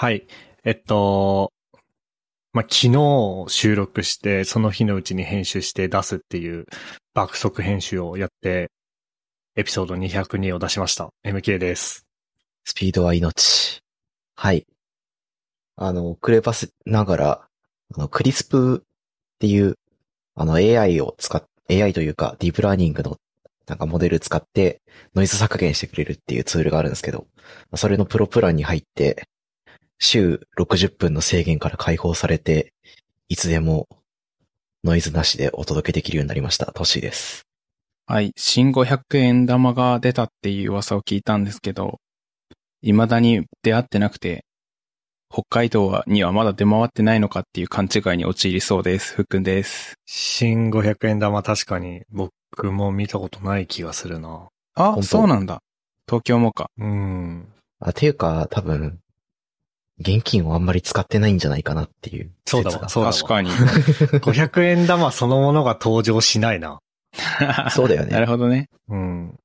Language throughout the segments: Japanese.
はい。えっと、まあ、昨日収録して、その日のうちに編集して出すっていう爆速編集をやって、エピソード202を出しました。MK です。スピードは命。はい。あの、クレバスながら、あの、クリスプっていう、あの、AI を使っ、AI というか、ディープラーニングの、なんかモデル使って、ノイズ削減してくれるっていうツールがあるんですけど、それのプロプランに入って、週60分の制限から解放されて、いつでもノイズなしでお届けできるようになりました。トッシーです。はい。新500円玉が出たっていう噂を聞いたんですけど、未だに出会ってなくて、北海道はにはまだ出回ってないのかっていう勘違いに陥りそうです。ふっくんです。新500円玉確かに僕も見たことない気がするな。あ、そうなんだ。東京もか。うん。あ、ていうか、多分、現金をあんまり使ってないんじゃないかなっていうそうだわそうだわ確かに。500円玉そのものが登場しないな。そうだよねなるほどね。うん。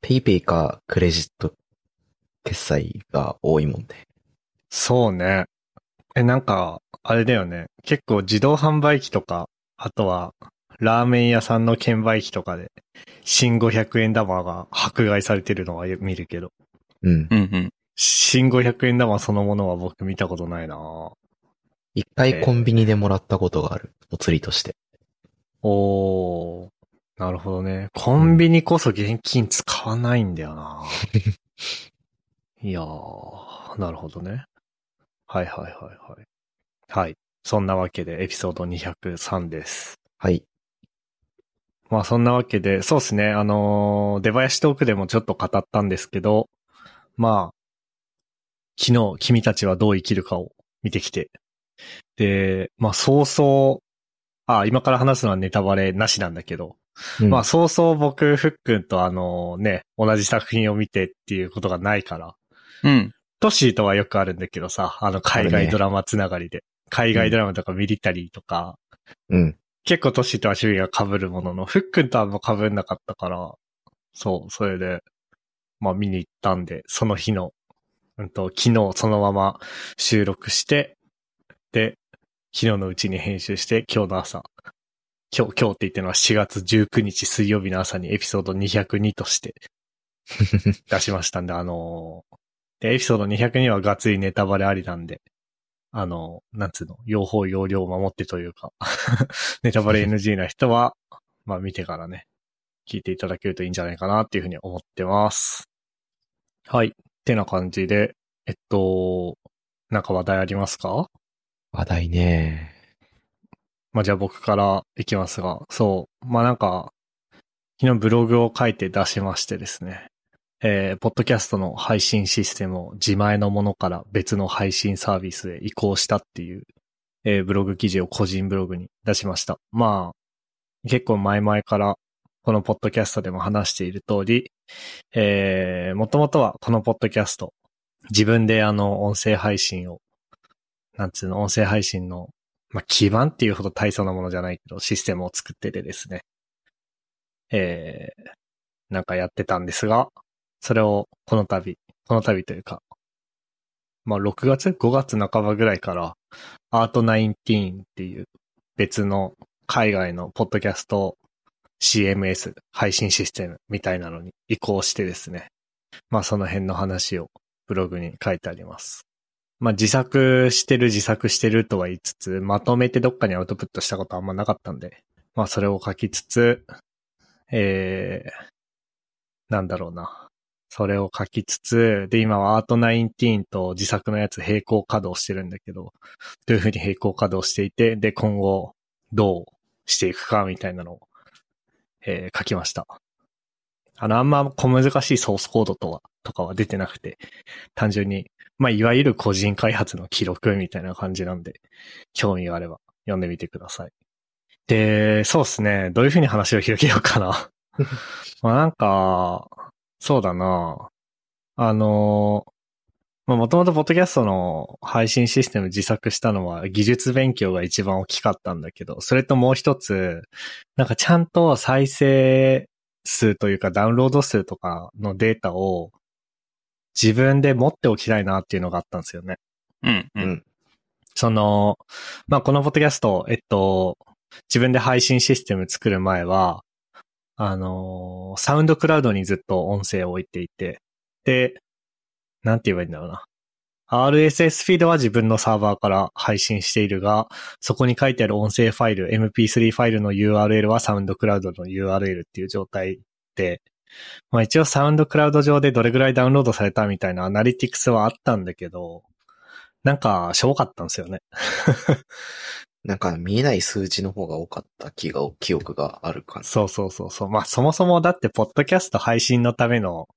ペイペイかクレジット決済が多いもんで。そうね。え、なんか、あれだよね。結構自動販売機とか、あとは、ラーメン屋さんの券売機とかで、新500円玉が迫害されてるのは見るけど、うん。うんうん。新500円玉そのものは僕見たことないな一回コンビニでもらったことがある。お釣りとして。おー、なるほどね。コンビニこそ現金使わないんだよないやー、なるほどね。はいはいはいはい。はい。そんなわけでエピソード203です。はい。まあそんなわけで、そうですね、あのー出囃子トークでもちょっと語ったんですけど、まあ、昨日君たちはどう生きるかを見てきて、で、まあ早々、あ、今から話すのはネタバレなしなんだけど、うん。まあ早々僕、ふっくんとあのね、同じ作品を見てっていうことがないから、うん。トッシーとはよくあるんだけどさ、あの海外ドラマつながりで。海外ドラマとかミリタリーとか、うん。結構トシとは趣味が被るものの、ふっくんとはあんま被んなかったから、そう、それで、まあ見に行ったんで、その日の、うんと、昨日そのまま収録して、で、昨日のうちに編集して、今日の朝、今日、今日って言ってるのは4月19日水曜日の朝にエピソード202として 出しましたんで、あのーで、エピソード202はがっつりネタバレありなんで、あのーなんつうの、用法用量を守ってというか、ネタバレ NG な人は、まあ見てからね、聞いていただけるといいんじゃないかなっていうふうに思ってます。はい。ってな感じで、えっと、なんか話題ありますか？話題ね。まあじゃあ僕からいきますが、そう。まあなんか、昨日ブログを書いて出しましてですね。えー、ポッドキャストの配信システムを自前のものから別の配信サービスへ移行したっていう、えー、ブログ記事を個人ブログに出しました。まあ、結構前々からこのポッドキャストでも話している通り、えー、もともとはこのポッドキャスト、自分であの音声配信を、なんつうの、音声配信のまあ、基盤っていうほど大層なものじゃないけど、システムを作っててですね。えー、なんかやってたんですが、それをこの度、この度というか、まあ、6月 ?5 月半ばぐらいから、アート19っていう別の海外のポッドキャスト CMS 配信システムみたいなのに移行してですね。まあ、その辺の話をブログに書いてあります。まあ、自作してる自作してるとは言いつつ、まとめてどっかにアウトプットしたことあんまなかったんで、まあそれを書きつつ、えー、なんだろうな。それを書きつつ、で、今はアート19と自作のやつ並行稼働してるんだけど、どういうふうに並行稼働していて、で、今後どうしていくかみたいなのを、えー書きました。あの、あんま小難しいソースコードとは、とかは出てなくて、単純にまあ、いわゆる個人開発の記録みたいな感じなんで、興味があれば読んでみてください。で、そうですね。どういうふうに話を広げようかな。まあなんか、そうだな。あの、まあもともとポッドキャストの配信システム自作したのは技術勉強が一番大きかったんだけど、それともう一つ、なんかちゃんと再生数というかダウンロード数とかのデータを自分で持っておきたいなっていうのがあったんですよね。うん、う。うんん。その、まあ、このポッドキャスト、えっと、自分で配信システム作る前は、あのーサウンドクラウドにずっと音声を置いていて、で、なんて言えばいいんだろうな。RSS フィードは自分のサーバーから配信しているが、そこに書いてある音声ファイル、MP3 ファイルの URL はサウンドクラウドの URL っていう状態で、まあ一応サウンドクラウド上でどれぐらいダウンロードされたみたいなアナリティクスはあったんだけど、なんか、しょぼかったんですよね。なんか見えない数字の方が多かった気が、記憶がある感じ。そうそうそうそう。まあそもそもだって、ポッドキャスト配信のための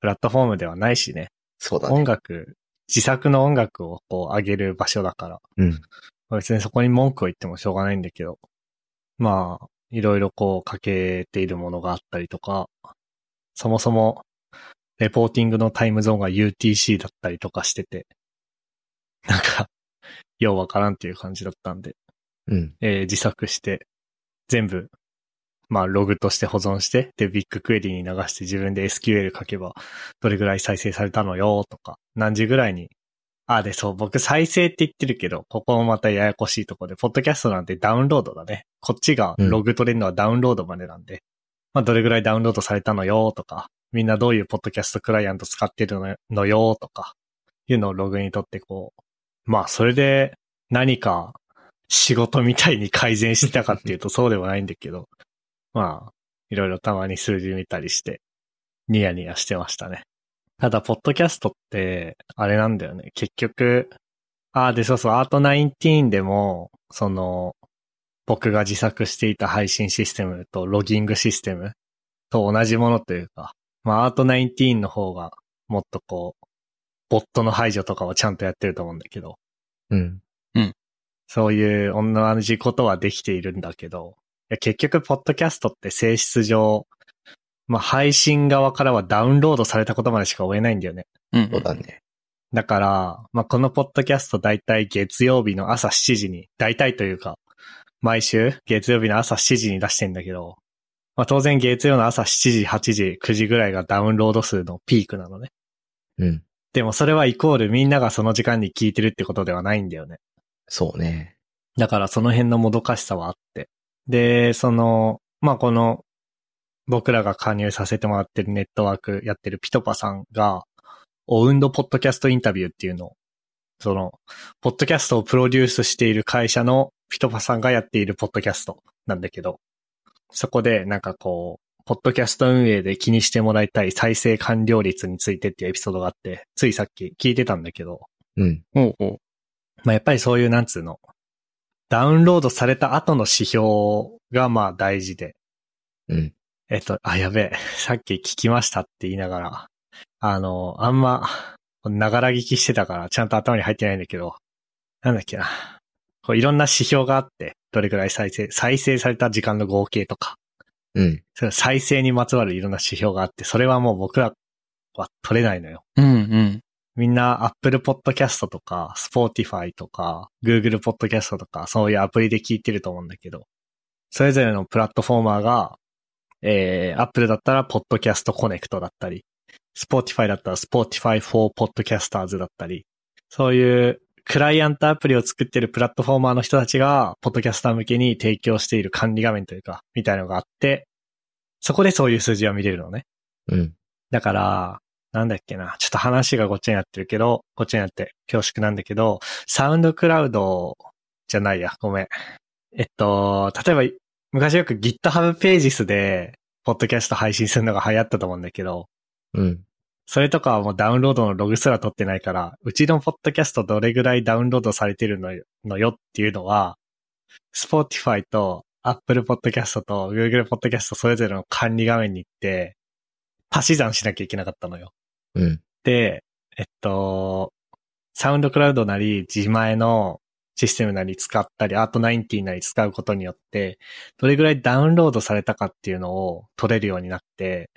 プラットフォームではないしね。そうだね。音楽、自作の音楽をこう上げる場所だから。うん。まあ別にそこに文句を言ってもしょうがないんだけど。まあ、いろいろこうかけているものがあったりとか、そもそも、レポーティングのタイムゾーンが UTC だったりとかしてて、なんか、ようわからんっていう感じだったんで、うん。えー自作して、全部、まあ、ログとして保存して、で、ビッグクエリに流して自分で SQL 書けば、どれぐらい再生されたのよ、とか、何時ぐらいに。あ、で、そう、僕再生って言ってるけど、ここもまたややこしいとこで、ポッドキャストなんてダウンロードだね。こっちがログ取れるのはダウンロードまでなんで、まあ、どれぐらいダウンロードされたのよ、とか、みんなどういうポッドキャストクライアント使ってるののよ、とか、いうのをログにとってこう、まあ、それで何か仕事みたいに改善してたかっていうとそうでもないんだけど、まあ、いろいろたまに数字見たりして、ニヤニヤしてましたね。ただ、ポッドキャストって、あれなんだよね。結局、ああ、で、そうそう、アート19でも、その、僕が自作していた配信システムとロギングシステムと同じものというか、まあ、アート19の方がもっとこう、ボットの排除とかをちゃんとやってると思うんだけど、うん。そういう同じことはできているんだけど、結局、ポッドキャストって性質上、まあ、配信側からはダウンロードされたことまでしか追えないんだよね。うん。そうだね。だから、まあ、このポッドキャスト大体月曜日の朝7時に、大体というか、毎週月曜日の朝7時に出してんだけど、まあ、当然月曜の朝7時、8時、9時ぐらいがダウンロード数のピークなのね。うん。でもそれはイコールみんながその時間に聞いてるってことではないんだよね。そうね。だからその辺のもどかしさはあって。で、その、まあ、この、僕らが加入させてもらってるネットワークやってるピトパさんが、オウンドポッドキャストインタビューっていうのを、その、ポッドキャストをプロデュースしている会社のピトパさんがやっているポッドキャストなんだけど、そこでなんかこう、ポッドキャスト運営で気にしてもらいたい再生完了率についてっていうエピソードがあって、ついさっき聞いてたんだけど、うん。ほうほう。まあ、やっぱりそういう、なんつうの、ダウンロードされた後の指標がまあ大事で、うん。えっと、あ、やべえ、さっき聞きましたって言いながら、あの、あんま、ながら聞きしてたから、ちゃんと頭に入ってないんだけど、なんだっけな。こういろんな指標があって、どれくらい再生、再生された時間の合計とか、うん。それ再生にまつわるいろんな指標があって、それはもう僕らは取れないのよ。うんうん。みんな Apple Podcast とか Spotify とか Google Podcast とかそういうアプリで聞いてると思うんだけど、それぞれのプラットフォーマーが、えー、Apple だったら Podcast Connect だったり、Spotify だったら Spotify for Podcasters だったり、そういうクライアントアプリを作ってるプラットフォーマーの人たちが、ポッドキャスター向けに提供している管理画面というか、みたいなのがあって、そこでそういう数字は見れるのね。うん。だから、なんだっけな。ちょっと話がごっちゃになってるけど、こっちになって恐縮なんだけど、サウンドクラウドじゃないや、ごめん。えっと、例えば、昔よく GitHub ページスで、ポッドキャスト配信するのが流行ったと思うんだけど、うん。それとかはもうダウンロードのログすら取ってないから、うちのポッドキャストどれぐらいダウンロードされてるのよのよっていうのは、Spotify と Apple Podcast と Google Podcast それぞれの管理画面に行って、足し算しなきゃいけなかったのよ。うん。で、えっと、サウンドクラウドなり自前のシステムなり使ったり、アート19なり使うことによって、どれぐらいダウンロードされたかっていうのを取れるようになって、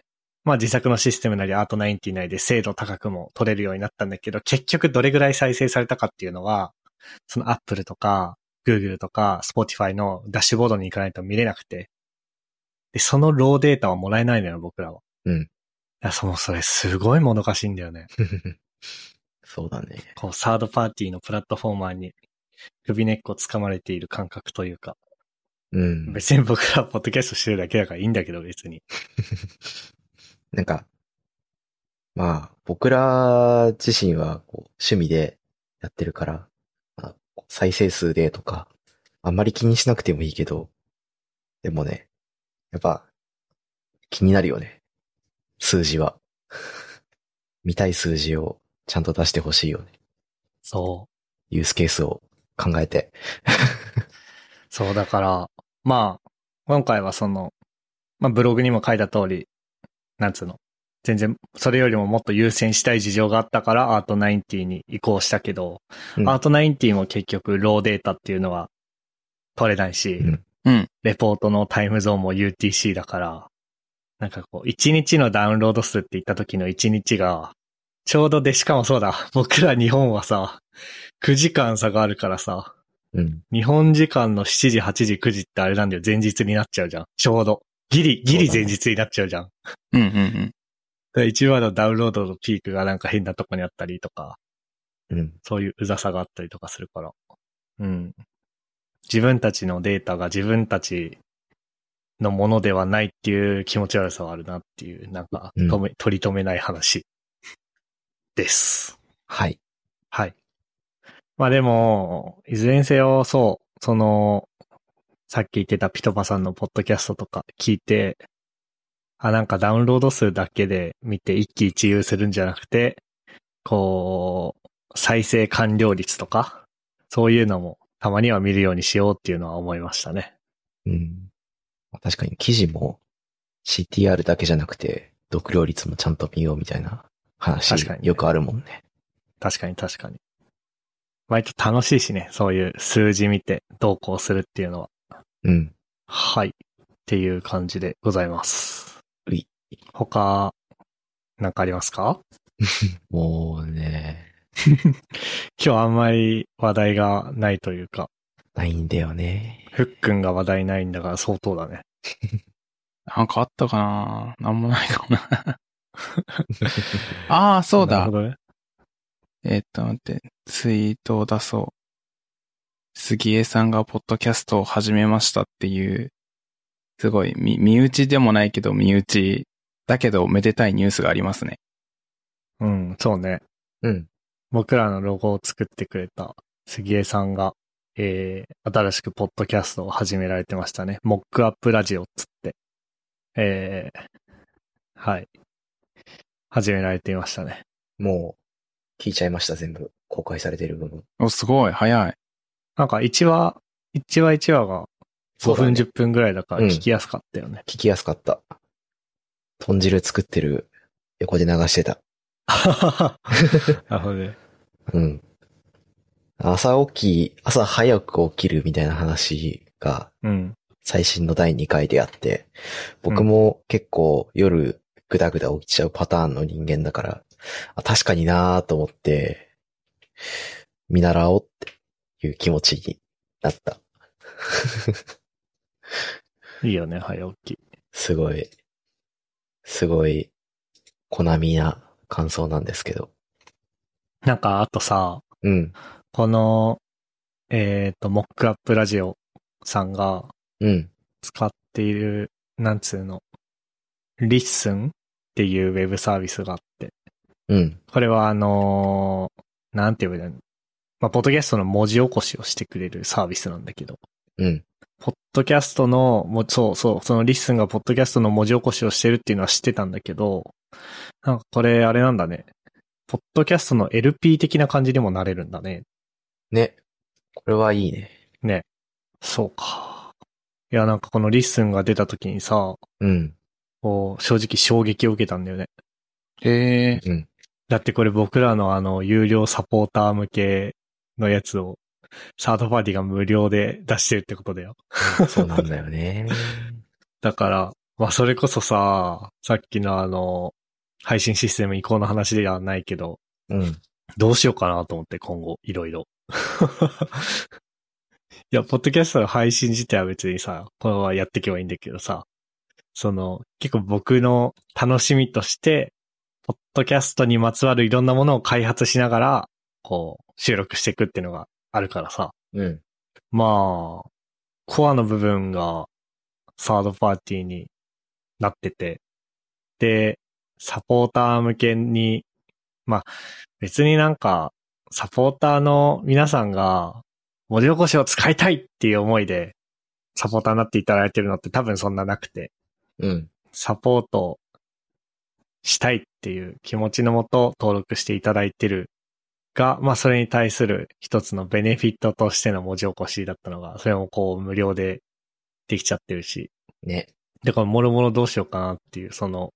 まあ自作のシステムなりアート19なりで精度高くも取れるようになったんだけど、結局どれぐらい再生されたかっていうのは、その Apple とか Google とか Spotify のダッシュボードに行かないと見れなくて、で、そのローデータはもらえないのよ、僕らは。うん。いや、その、それすごいもどかしいんだよね。そうだね。こう、サードパーティーのプラットフォーマーに首根っこ掴まれている感覚というか、うん。別に僕らポッドキャストしてるだけだからいいんだけど別に。なんか、まあ、僕ら自身はこう趣味でやってるから、まあ再生数でとか、あんまり気にしなくてもいいけど、でもね、やっぱ、気になるよね。数字は。見たい数字をちゃんと出してほしいよね。そう。ユースケースを考えて。そう、だから、まあ、今回はその、まあブログにも書いた通り、なんつうの？全然、それよりももっと優先したい事情があったからアート90に移行したけど、うんアート90も結局ローデータっていうのは取れないし、うんうん。レポートのタイムゾーンも UTC だから、なんかこう、1日のダウンロード数って言った時の1日が、ちょうどで、しかもそうだ、僕ら日本はさ、9時間差があるからさ、うん。日本時間の7時、8時、9時ってあれなんだよ。前日になっちゃうじゃん。ちょうど。ギリ、ギリ前日になっちゃうじゃん。うんうんうん。で一話のダウンロードのピークがなんか変なとこにあったりとか、うん。そういううざさがあったりとかするから。うん。自分たちのデータが自分たちのものではないっていう気持ち悪さはあるなっていう、なんか、うん止め、取り留めない話です。はい。はい。まあでも、いずれにせよ、そう、その、さっき言ってたピトパさんのポッドキャストとか聞いて、あ、なんかダウンロード数だけで見て一喜一憂するんじゃなくて、こう、再生完了率とか、そういうのもたまには見るようにしようっていうのは思いましたね。うん。確かに記事も CTR だけじゃなくて、読量率もちゃんと見ようみたいな話確かにねよくあるもんね。確かに確かに。割と楽しいしね、そういう数字見てどうこうするっていうのは。うん。はい。っていう感じでございます。うい。他、なんかありますか？もうね、今日あんまり話題がないというか、ないんだよね。ふっくんが話題ないんだから相当だね。なんかあったかななんもないかもな。ああ、そうだなるほ。どね。えーっと、待って、ツイートを出そう。杉江さんがポッドキャストを始めましたっていう、すごい、み身内でもないけど身内、だけどめでたいニュースがありますね。うん、そうね。うん。僕らのロゴを作ってくれた杉江さんが、えー、新しくポッドキャストを始められてましたね。モックアップラジオっつって。えー、はい。始められていましたね。もう、聞いちゃいました、全部。公開されてる部分。お、すごい、早い。なんか1話、1話1話が5分ね10分ぐらいだからうん聞きやすかったよね。聞きやすかった。豚汁作ってる横で流してた。なるほどね。うん。朝起き、朝早く起きるみたいな話がうん。最新の第2回であって、僕も結構夜ぐだぐだ起きちゃうパターンの人間だから、あ確かになーと思って、見習おうっていう気持ちになった。いいよね、早起き。すごい、すごい、好みな感想なんですけど。なんか、あとさ、うん、この、えっ、と、モックアップラジオさんがうん、使っている、なんつうの、 LISTEN っていうウェブサービスがあって、うん、これはあのーなんて言えばいいの？まあ、ポッドキャストの文字起こしをしてくれるサービスなんだけど、うん、ポッドキャストの、もそうそう、その LISTEN がポッドキャストの文字起こしをしてるっていうのは知ってたんだけど、なんかこれあれなんだね。ポッドキャストの LP 的な感じにもなれるんだね。ね。これはいいね。ね。そうか。いや、なんかこの LISTEN が出た時にさ、うん、こう、正直衝撃を受けたんだよね。へえ、うん、だってこれ僕らのあの、有料サポーター向けのやつを、サードパーティーが無料で出してるってことだよ。そうなんだよね。だから、まあそれこそさ、さっきのあの、配信システム移行の話ではないけど、うん、どうしようかなと思って今後、いろいろ。いや、ポッドキャストの配信自体は別にさ、このままやっていけばいいんだけどさ、その、結構僕の楽しみとして、ポッドキャストにまつわるいろんなものを開発しながら、こう、収録していくっていうのがあるからさ。うん。まあ、コアの部分がサードパーティーになってて、で、サポーター向けに、まあ、別になんか、サポーターの皆さんが文字起こしを使いたいっていう思いで、サポーターになっていただいてるのって多分そんななくて、うん。サポートしたいっていう気持ちのもと登録していただいてるが、まあそれに対する一つのベネフィットとしての文字起こしだったのが、それもこう無料でできちゃってるし、ね。だからもろもろどうしようかなっていう、その、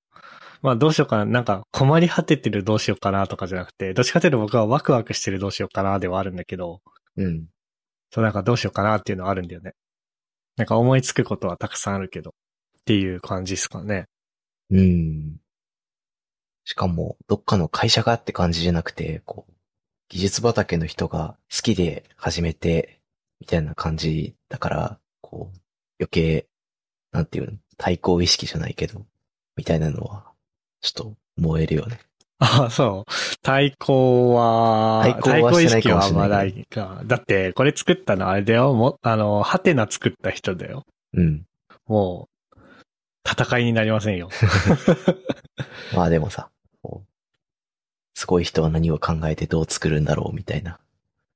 まあどうしようかな、なんか困り果ててるどうしようかなとかじゃなくて、どっちかというと僕はワクワクしてるどうしようかなではあるんだけど、うん。そうなんかどうしようかなっていうのはあるんだよね。なんか思いつくことはたくさんあるけど、っていう感じですかね。うん。しかも、どっかの会社がって感じじゃなくて、こう、技術畑の人が好きで始めて、みたいな感じだから、こう、余計、なんていうの、対抗意識じゃないけど、みたいなのは、ちょっと燃えるよね。あ、そう。対抗は、対抗はしてないかもしれない対抗意識はまないか。だって、これ作ったのあれだよ。も、あの、ハテナ作った人だよ。うん。もう、戦いになりませんよ。まあでもさ、すごい人は何を考えてどう作るんだろう、みたいな。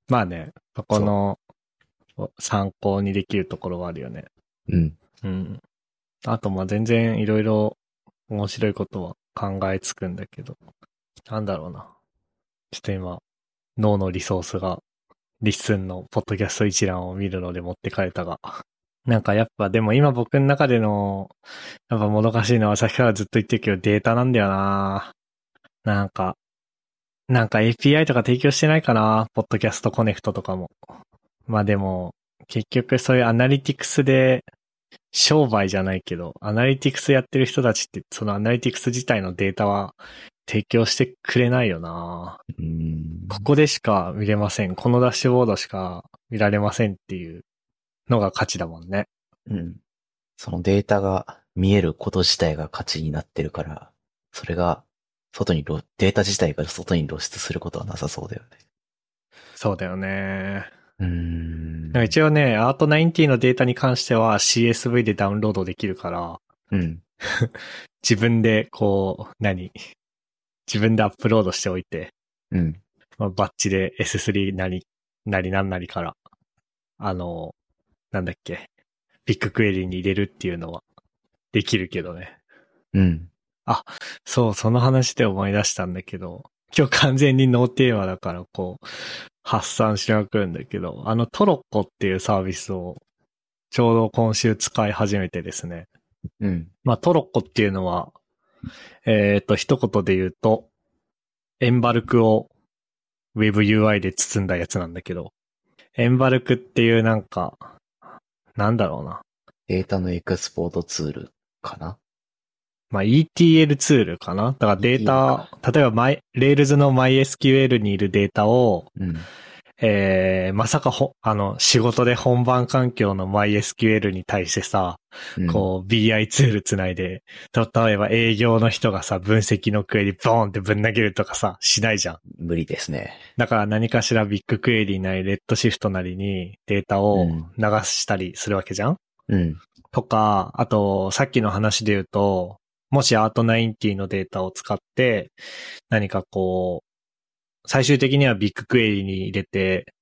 まあね、そこの、参考にできるところはあるよね。うん。うん。あと、まあ全然いろいろ面白いことは考えつくんだけど、なんだろうな。ちょっと今、脳のリソースが、 LISTEN のポッドキャスト一覧を見るので持ってかれたが、なんかやっぱでも今僕の中での、やっぱもどかしいのはさっきからずっと言ってるけどデータなんだよななんか、なんか API とか提供してないかなポッドキャストコネクトとかも。まあでも、結局そういうアナリティクスで商売じゃないけど、アナリティクスやってる人たちって、そのアナリティクス自体のデータは提供してくれないよなうん。ここでしか見れません。このダッシュボードしか見られませんっていうのが価値だもんね。うん。そのデータが見えること自体が価値になってるから、それが外に露、データ自体が外に露出することはなさそうだよね。そうだよね。うーんなんか一応ね、アート90のデータに関しては CSV でダウンロードできるから、うん。自分でこう、何？自分でアップロードしておいて、うん。まあ、バッチで S3 なり、なりなんなりから、あの、なんだっけ、ビッグクエリに入れるっていうのはできるけどね。うん。そう、その話で思い出したんだけど、今日完全にノーテーマだからこう、発散しまくるんだけど、あのトロッコっていうサービスをちょうど今週使い始めてですね。うん。まあトロッコっていうのは、えっ、と、一言で言うと、エンバルクを WebUI で包んだやつなんだけど、エンバルクっていうなんか、なんだろうな。データのエクスポートツールかな？まあ、ETL ツールかなだからデータ、例えばマイ、Rails の MySQL にいるデータを、うん。えー、まさかほ、あの、仕事で本番環境の MySQL に対してさ、うん、こう BI ツールつないで、例えば営業の人がさ、分析のクエリボーンってぶん投げるとかさ、しないじゃん。無理ですね。だから何かしらビッグクエリなり、レッドシフトなりにデータを流したりするわけじゃん、うん。とか、あと、さっきの話で言うと、もしアート90のデータを使って、何かこう、最終的にはビッグクエリに入れて、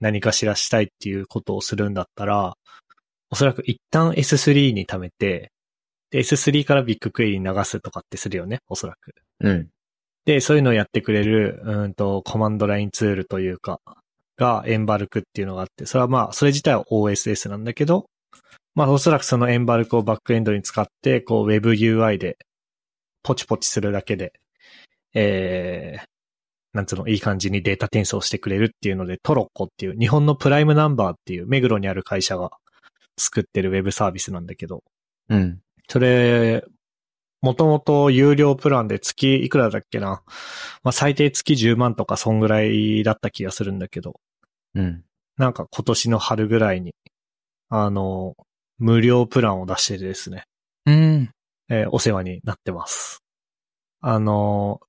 何かしらしたいっていうことをするんだったら、おそらく一旦 S3 に貯めて、で、S3 からビッグクエリに流すとかってするよね、おそらく。うん。で、そういうのをやってくれる、うんと、コマンドラインツールというか、が、エンバルクっていうのがあって、それはまあ、それ自体は OSS なんだけど、まあ、おそらくそのエンバルクをバックエンドに使って、こう、WebUI で、ポチポチするだけで、えー、なんつうの、いい感じにデータ転送してくれるっていうので、トロッコっていう、日本のプライムナンバーっていう、目黒にある会社が作ってるウェブサービスなんだけど、うん。それ、もともと有料プランで月いくらだっけな。まあ、最低月10万とかそんぐらいだった気がするんだけど、うん。なんか今年の春ぐらいに、あの、無料プランを出しててですね、うん。えーお世話になってます。あの、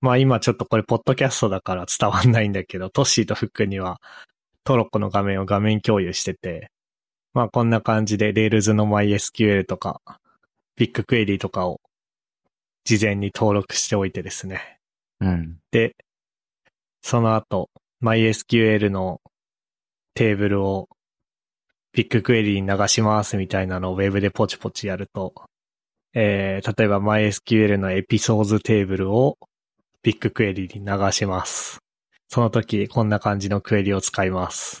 まあ今ちょっとこれポッドキャストだから伝わんないんだけど、トッシーとフックにはトロッコの画面を画面共有してて、まあこんな感じで Rails の MySQL とか、ビッグクエリとかを事前に登録しておいてですね。うん。で、その後、MySQL のテーブルをビッグクエリに流しますみたいなのを Web でポチポチやると、えー、例えば MySQL のエピソードテーブルをビッグクエリに流します。その時、こんな感じのクエリを使います。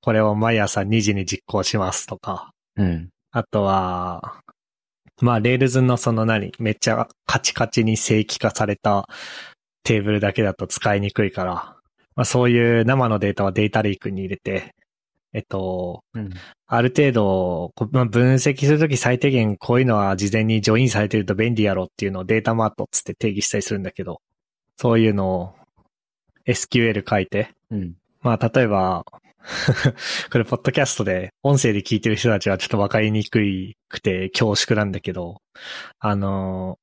これを毎朝2時に実行しますとか、うん。あとは、まあ、 Rails のその何、めっちゃカチカチに正規化されたテーブルだけだと使いにくいから、まあ、そういう生のデータはデータレイクに入れて、えっと、うん。ある程度、こまあ分析するとき最低限こういうのは事前にジョインされてると便利やろっていうのをデータマートっつって定義したりするんだけど、そういうのを SQL 書いて、うん。まあ、例えば、これ、ポッドキャストで、音声で聞いてる人たちはちょっとわかりにくいくて恐縮なんだけど、あの、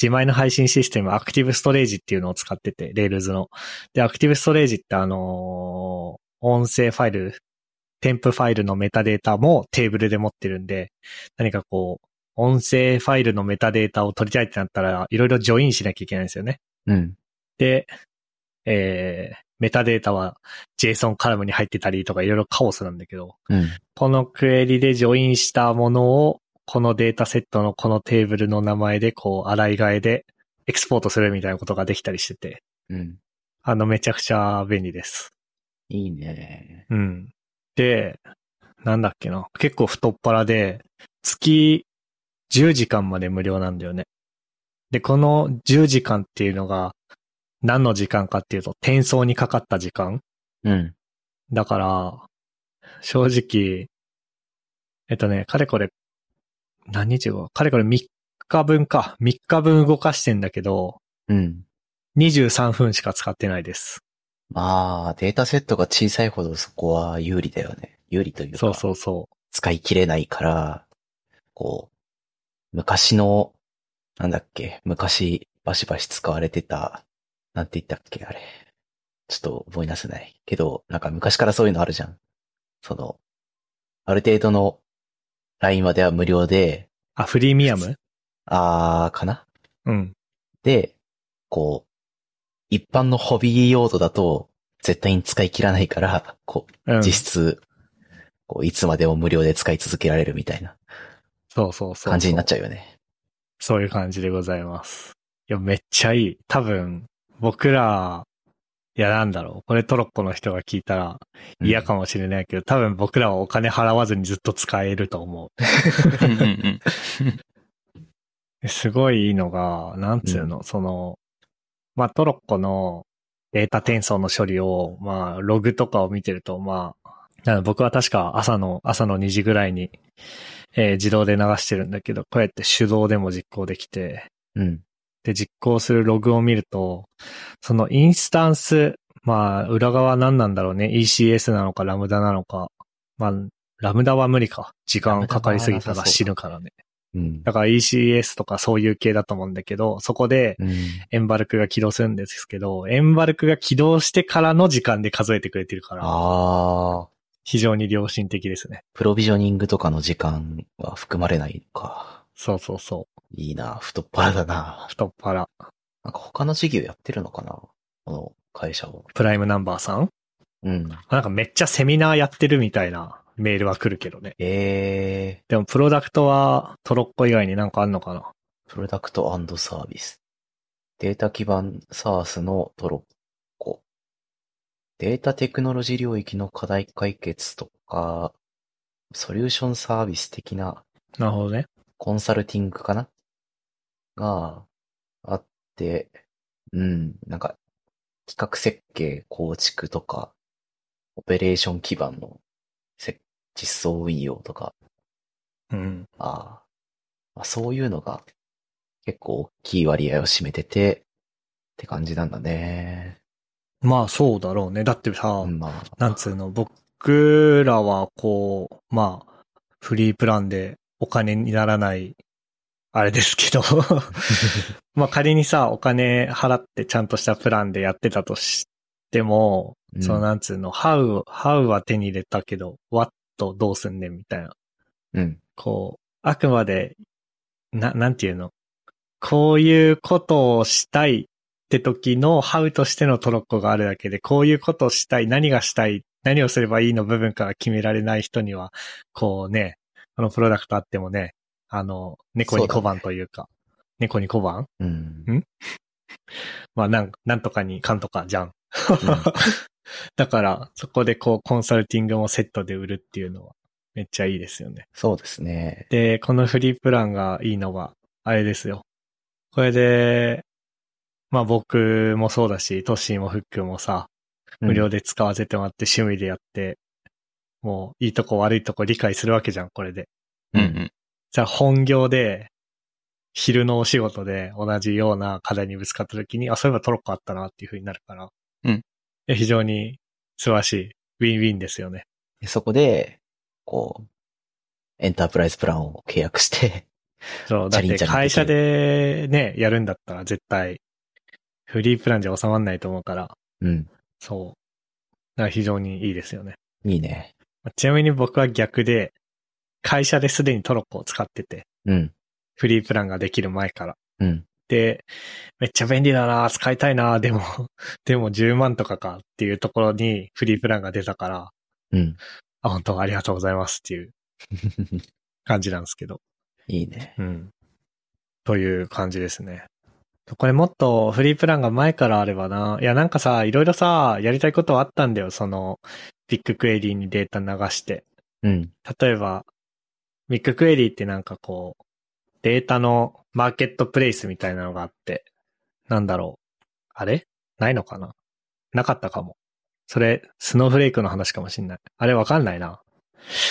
自前の配信システム、アクティブストレージっていうのを使ってて、Rails の。で、アクティブストレージってあの、音声ファイル、添付ファイルのメタデータもテーブルで持ってるんで、何かこう、音声ファイルのメタデータを取りたいってなったら、いろいろジョインしなきゃいけないんですよね。うん。で、えー、メタデータは JSON カラムに入ってたりとかいろいろカオスなんだけど、うん。このクエリでジョインしたものを、このデータセットのこのテーブルの名前でこう、洗い替えでエクスポートするみたいなことができたりしてて、うん。あの、めちゃくちゃ便利です。いいね。うん。で、なんだっけな。結構太っ腹で、月10時間まで無料なんだよね。で、この10時間っていうのが、何の時間かっていうと、転送にかかった時間うん。だから、正直、えっとね、かれこれ、何日後？かれこれ3日分か。3日分動かしてんだけど、うん。23分しか使ってないです。まあ、データセットが小さいほどそこは有利だよね。有利というか。そうそうそ使い切れないから、こう、昔の、なんだっけ、昔バシバシ使われてた、なんて言ったっけ、あれ。ちょっと思い出せない。けど、なんか昔からそういうのあるじゃん。その、ある程度のラインまでは無料で、う。あ、フリーミアム？あー、かな？うん。で、こう、一般のホビー用途だと、絶対に使い切らないから、こうん。う、実質、こう、いつまでも無料で使い続けられるみたいなそうそうそう。感じになっちゃうよね。そういう感じでございます。いや、めっちゃいい。多分、僕ら、いや、なんだろう。これトロッコの人が聞いたらうん嫌かもしれないけど、多分僕らはお金払わずにずっと使えると思うんうんうんう。すごいいいのが、なんつうの、その、まあ、トロッコのデータ転送の処理を、まあ、ログとかを見てると、まあ、僕は確か朝の、朝の2時ぐらいに、えー自動で流してるんだけど、こうやって手動でも実行できて、うん。で実行するログを見ると、そのインスタンス、まあ、裏側何なんだろうね。ECS なのかラムダなのか。まあ、ラムダは無理か。時間かかりすぎたら死ぬからね。うん。だから ECS とかそういう系だと思うんだけど、そこでうん。エンバルクが起動するんですけど、エンバルクが起動してからの時間で数えてくれてるから、非常に良心的ですね。プロビジョニングとかの時間は含まれないのか。そうそうそう。いいな、太っ腹だな。太っ腹。なんか他の事業やってるのかな？この会社を。プライムナンバーさん？うん。なんかめっちゃセミナーやってるみたいなメールは来るけどね。えでもプロダクトはトロッコ以外になんかあんのかな？ー、プロダクトサービス。データ基盤 SaaS のトロッコ。データテクノロジー領域の課題解決とか、ソリューションサービス的ななるほどね。コンサルティングかな？があって、うん、なんか、企画設計、構築とか、オペレーション基盤のせ実装運用とか、うん。ああまあ、そういうのが結構大きい割合を占めてて、って感じなんだね。まあそうだろうね。だってさ、うんまあ、なんつうの、僕らはこう、まあ、フリープランでお金にならない、あれですけど、まあ仮にさ、お金払ってちゃんとしたプランでやってたとしても、うんそのなんつうの、how, how は手に入れたけど、what どうすんねんみたいな。うん。こう、あくまで、な、なんていうの？こういうことをしたいって時の how としてのトロッコがあるだけで、こういうことをしたい、何がしたい、何をすればいいの部分から決められない人には、こうね、このプロダクトあってもね、あの、猫に小判というか、猫に小判？うん？まあ、なん、なんとかに、かんとかじゃん。だから、そこでこう、コンサルティングもセットで売るっていうのは、めっちゃいいですよね。そうですね。で、このフリープランがいいのは、あれですよ。これで、まあ僕もそうだし、トッシーもフックもさ、無料で。で使わせてもらって趣味でやって、もういいとこ悪いとこ理解するわけじゃん、これで。うんうん。じゃあ本業で、昼のお仕事で同じような課題にぶつかった時に、あ、そういえばトロッコあったなっていう風になるから。うん。非常に素晴らしい。ウィンウィンですよね。でそこで、こう、エンタープライズプランを契約して、そう、だって会社でね、やるんだったら絶対、フリープランじゃ収まんないと思うから、うん。そう。だから非常にいいですよね。いいね。ちなみに僕は逆で、会社ですでにトロッコを使ってて、うん。フリープランができる前から。うん。で、めっちゃ便利だな使いたいなでも、でも10万とかかっていうところにフリープランが出たから、うん。あ、本当ありがとうございますっていう 感じなんですけど。いいね。うん。という感じですね。これもっとフリープランが前からあればな。いやなんかさ、いろいろさ、やりたいことはあったんだよ。その、ビッグクエリーにデータ流して。うん。例えば、ビッグクエリーってなんかこう、データのマーケットプレイスみたいなのがあって、なんだろう。あれ？ないのかな？なかったかも。それ、スノーフレークの話かもしんない。あれわかんないな。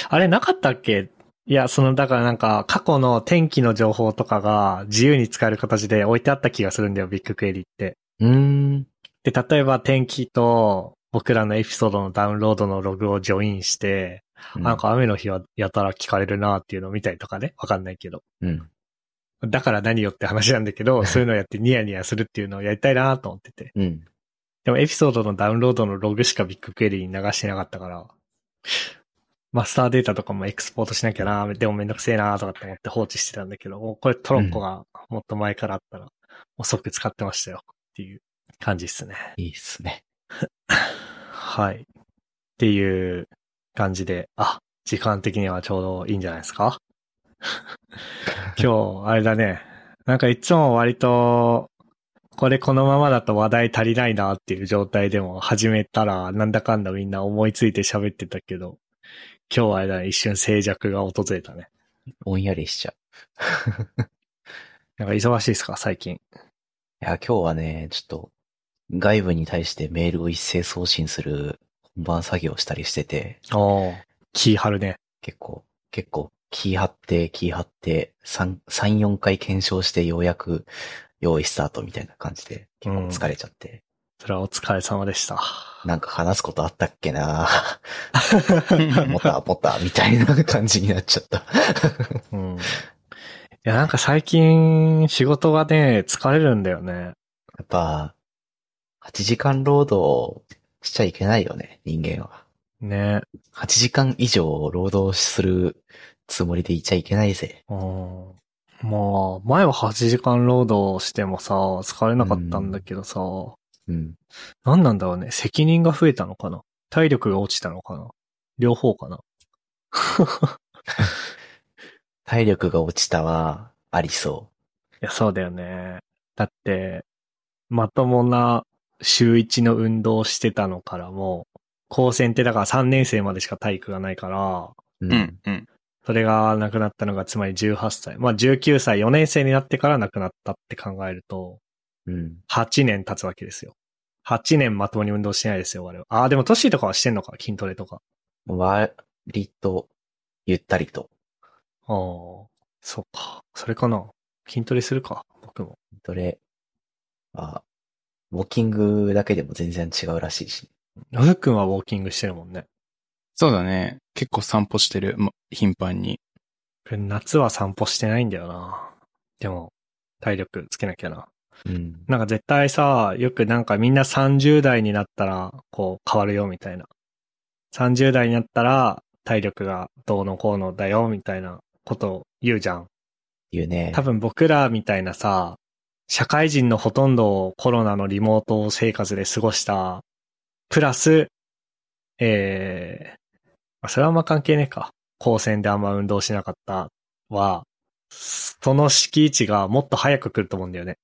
あれなかったっけ？いや、その、だからなんか、過去の天気の情報とかが自由に使える形で置いてあった気がするんだよ、ビッグクエリーって。うーん。で、例えば天気と僕らのエピソードのダウンロードのログをジョインして、なんか雨の日はやたら聞かれるなっていうのを見たりとかね。わかんないけど。うん。だから何よって話なんだけど、そういうのをやってニヤニヤするっていうのをやりたいなと思ってて。うん。でもエピソードのダウンロードのログしかビッグクエリーに流してなかったから、マスターデータとかもエクスポートしなきゃな、でもめんどくせえなとかって思って放置してたんだけど、もうこれトロッコがもっと前からあったら、もう即使ってましたよっていう感じっすね。いいっすね。はい。っていう感じで、あ、時間的にはちょうどいいんじゃないですか？今日、あれだね。なんかいつも割と、これこのままだと話題足りないなっていう状態でも始めたら、なんだかんだみんな思いついて喋ってたけど、今日はあれだね、一瞬静寂が訪れたね。ぼんやりしちゃう。なんか忙しいですか、最近？いや、今日はね、ちょっと、外部に対してメールを一斉送信する本番作業をしたりしてて、おー、気張るね。結構、結構、キー張って、キー張って、3、3、4回検証してようやく用意スタートみたいな感じで、結構疲れちゃって、それはお疲れ様でした。なんか話すことあったっけな もたもたみたいな感じになっちゃった。うん。いや、なんか最近仕事がね、疲れるんだよね。やっぱ、8時間労働しちゃいけないよね、人間は。ね。8時間以上労働するつもりでいちゃいけないぜ。うん。まあ、前は8時間労働してもさ、疲れなかったんだけどさ、うん。何なんだろうね。責任が増えたのかな体力が落ちたのかな両方かな 体力が落ちたは、ありそいや、そうだよね。だって、まともな週1の運動をしてたのからもう、高専ってだから3年生までしか体育がないから、う。うん、うん。それがなくなったのがつまり18歳。まあ19歳、4年生になってからなくなったって考えると、うん。8年経つわけですよ。8年まともに運動してないですよ、我々。ああ、でもトッシーとかはしてんのか、筋トレとか。割と、ゆったりと。ああ、そうか。それかな？筋トレするか、僕も。どれ、あ、ウォーキングだけでも全然違うらしいし。ふっくんはウォーキングしてるもんね。そうだね。結構散歩してる、ま、頻繁に。夏は散歩してないんだよな。でも、体力つけなきゃな。うん。なんか絶対さ、よくなんかみんな30代になったら、こう変わるよみたいな。30代になったら体力がどうのこうのだよみたいなことを言うじゃん。いうね。多分僕らみたいなさ、社会人のほとんどをコロナのリモート生活で過ごした、プラス、えー、まあそれはあんま関係ねえか。高専であんま運動しなかったは、その敷地がもっと早く来ると思うんだよね。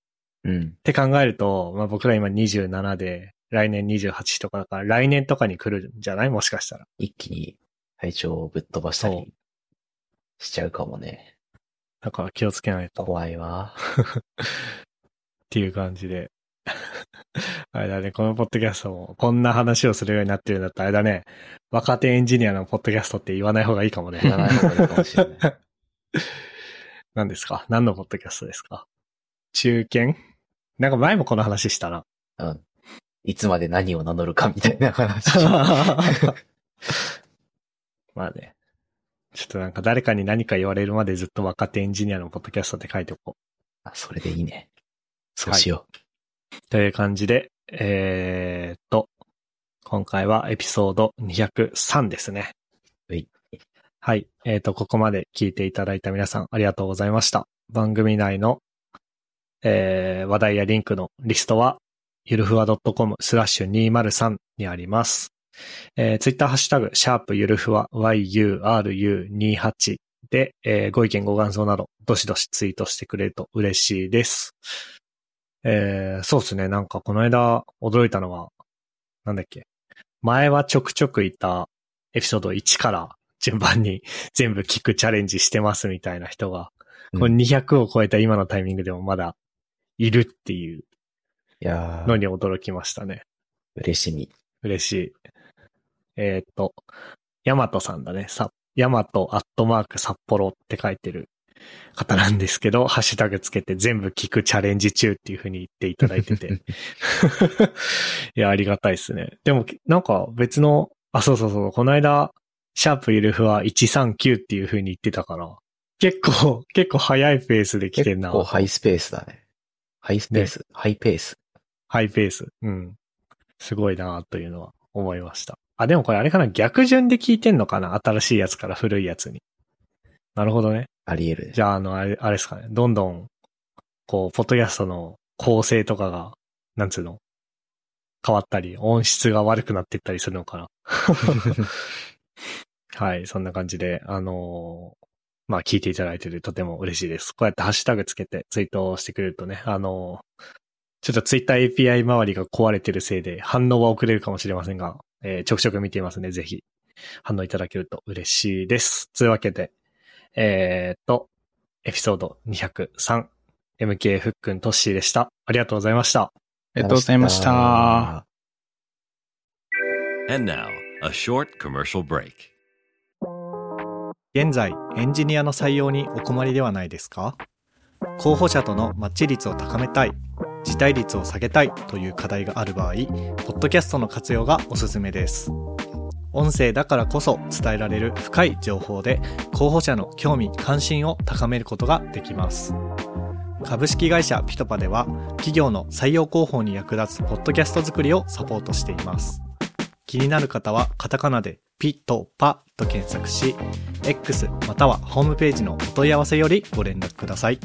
うん。って考えると、まあ僕ら今27で、来年28とかだから、来年とかに来るんじゃない？もしかしたら。一気に体調をぶっ飛ばしたりしちゃうかもね。だから気をつけないと。っ怖いわ。ていう感じで。あれだね、このポッドキャストも、こんな話をするようになってるんだったら、あれだね、若手エンジニアのポッドキャストって言わない方がいいかもね。言わない方がいいかもしれない。何ですか？何のポッドキャストですか？中堅？なんか前もこの話したな。うん。いつまで何を名乗るかみたいな話。まあね。ちょっとなんか誰かに何か言われるまでずっと若手エンジニアのポッドキャストって書いておこう。あそれでいいね。そうしよという感じで、えー、っと、今回はエピソード203ですね。はい。はい。えー、っと、ここまで聞いていただいた皆さんありがとうございました。番組内の、えー、話題やリンクのリストは、ゆるふわ .com スラッシュ203にあります。えー、ツイッターハッシュタグ、シャープゆるふわ yuru28 で、えーご意見ご感想など、どしどしツイートしてくれると嬉しいです。えーそうですね。なんかこの間驚いたのは、なんだっけ。前はちょくちょくいたエピソード1から順番に 全部聞くチャレンジしてますみたいな人が、う。んい200を超えた今のタイミングでもまだいるっていうのに驚きましたね。嬉しみ。嬉しい。えーっと、ヤマトさんだね。さ、ヤマトアットマーク札幌って書いてる方なんですけど、ハッシュタグつけて全部聞くチャレンジ中っていう風に言っていただいてて。いや、ありがたいですね。でも、なんか別の、あ、そうそうそう、この間、シャープゆるふは139っていう風に言ってたから、結構、結構早いペースで来てんな。結構ハイスペースだね。ハイスペース、ハイペース。ハイペース。うん。すごいなというのは思いました。あ、でもこれあれかな？逆順で聞いてんのかな？新しいやつから古いやつに。なるほどね。あり得るね。じゃあ、あの、あれ、あれですかね。どんどん、こう、ポッドキャストの構成とかが、なんつうの？変わったり、音質が悪くなってったりするのかな はい、そんな感じで、あのーまあ、聞いていただいててとても嬉しいです。こうやってハッシュタグつけてツイートをしてくれるとね、あのーちょっとツイッター API 周りが壊れてるせいで反応は遅れるかもしれませんが、えーちょくちょく見ていますね。ぜひ反応いただけると嬉しいです。というわけで、えー、っと、エピソード203、MK ふっくんとっしーでした。ありがとうございました。ありがとうございました。And now, a short commercial break. 現在、エンジニアの採用にお困りではないですか？候補者とのマッチ率を高めたい、辞退率を下げたいという課題がある場合、ポッドキャストの活用がおすすめです。音声だからこそ伝えられる深い情報で候補者の興味関心を高めることができます。株式会社ピトパでは企業の採用広報に役立つポッドキャスト作りをサポートしています。気になる方はカタカナでピトパと検索し X またはホームページのお問い合わせよりご連絡ください。